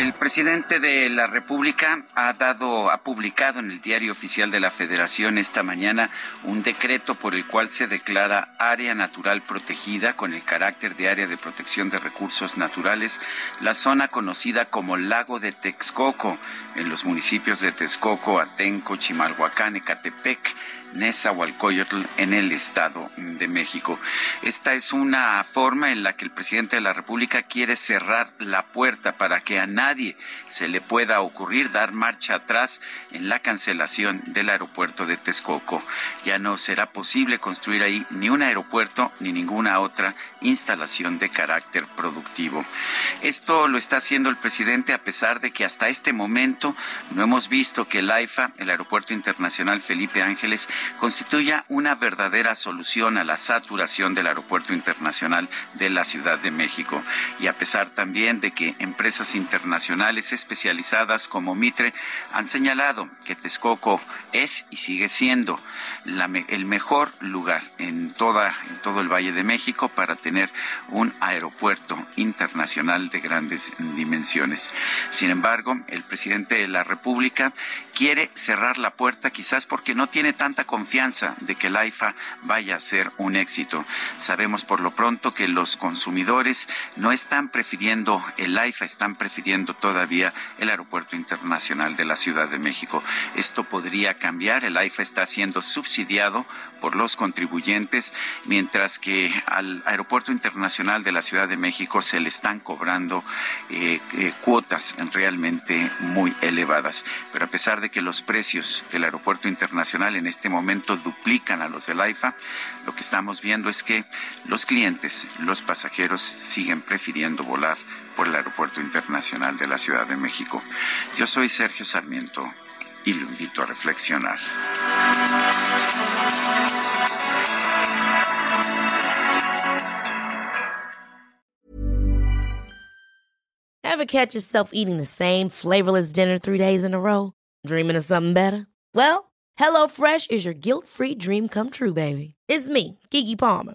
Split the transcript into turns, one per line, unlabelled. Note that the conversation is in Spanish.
El presidente de la República ha dado, ha publicado en el Diario Oficial de la Federación esta mañana un decreto por el cual se declara área natural protegida con el carácter de área de protección de recursos naturales la zona conocida como Lago de Texcoco en los municipios de Texcoco, Atenco, Chimalhuacán, Ecatepec, Nezahualcóyotl en el Estado de México. Esta es una forma en la que el presidente de la República quiere cerrar la puerta para que a nadie se le pueda ocurrir dar marcha atrás en la cancelación del aeropuerto de Texcoco. Ya no será posible construir ahí ni un aeropuerto ni ninguna otra instalación de carácter productivo. Esto lo está haciendo el presidente a pesar de que hasta este momento no hemos visto que el AIFA, el Aeropuerto Internacional Felipe Ángeles, constituya una verdadera solución a la saturación del Aeropuerto Internacional de la Ciudad de México. Y a pesar también de que empresas internacionales especializadas como Mitre han señalado que Texcoco es y sigue siendo el mejor lugar en, toda, en todo el Valle de México para tener un aeropuerto internacional de grandes dimensiones. Sin embargo, el presidente de la República quiere cerrar la puerta quizás porque no tiene tanta confianza de que el AIFA vaya a ser un éxito. Sabemos por lo pronto que los consumidores no están prefiriendo el AIFA, están prefiriendo todavía el Aeropuerto Internacional de la Ciudad de México. Esto podría cambiar. El AIFA está siendo subsidiado por los contribuyentes, mientras que al Aeropuerto Internacional de la Ciudad de México se le están cobrando eh, eh, cuotas realmente muy elevadas. Pero a pesar de que los precios del Aeropuerto Internacional en este momento duplican a los del AIFA, lo que estamos viendo es que los clientes, los pasajeros siguen prefiriendo volar por el Aeropuerto Internacional de la Ciudad de México. Yo soy Sergio Sarmiento y lo invito a reflexionar.
Ever catch yourself eating the same flavorless dinner three days in a row? Dreaming of something better? Well, HelloFresh is your guilt-free dream come true, baby. It's me, Kiki Palmer.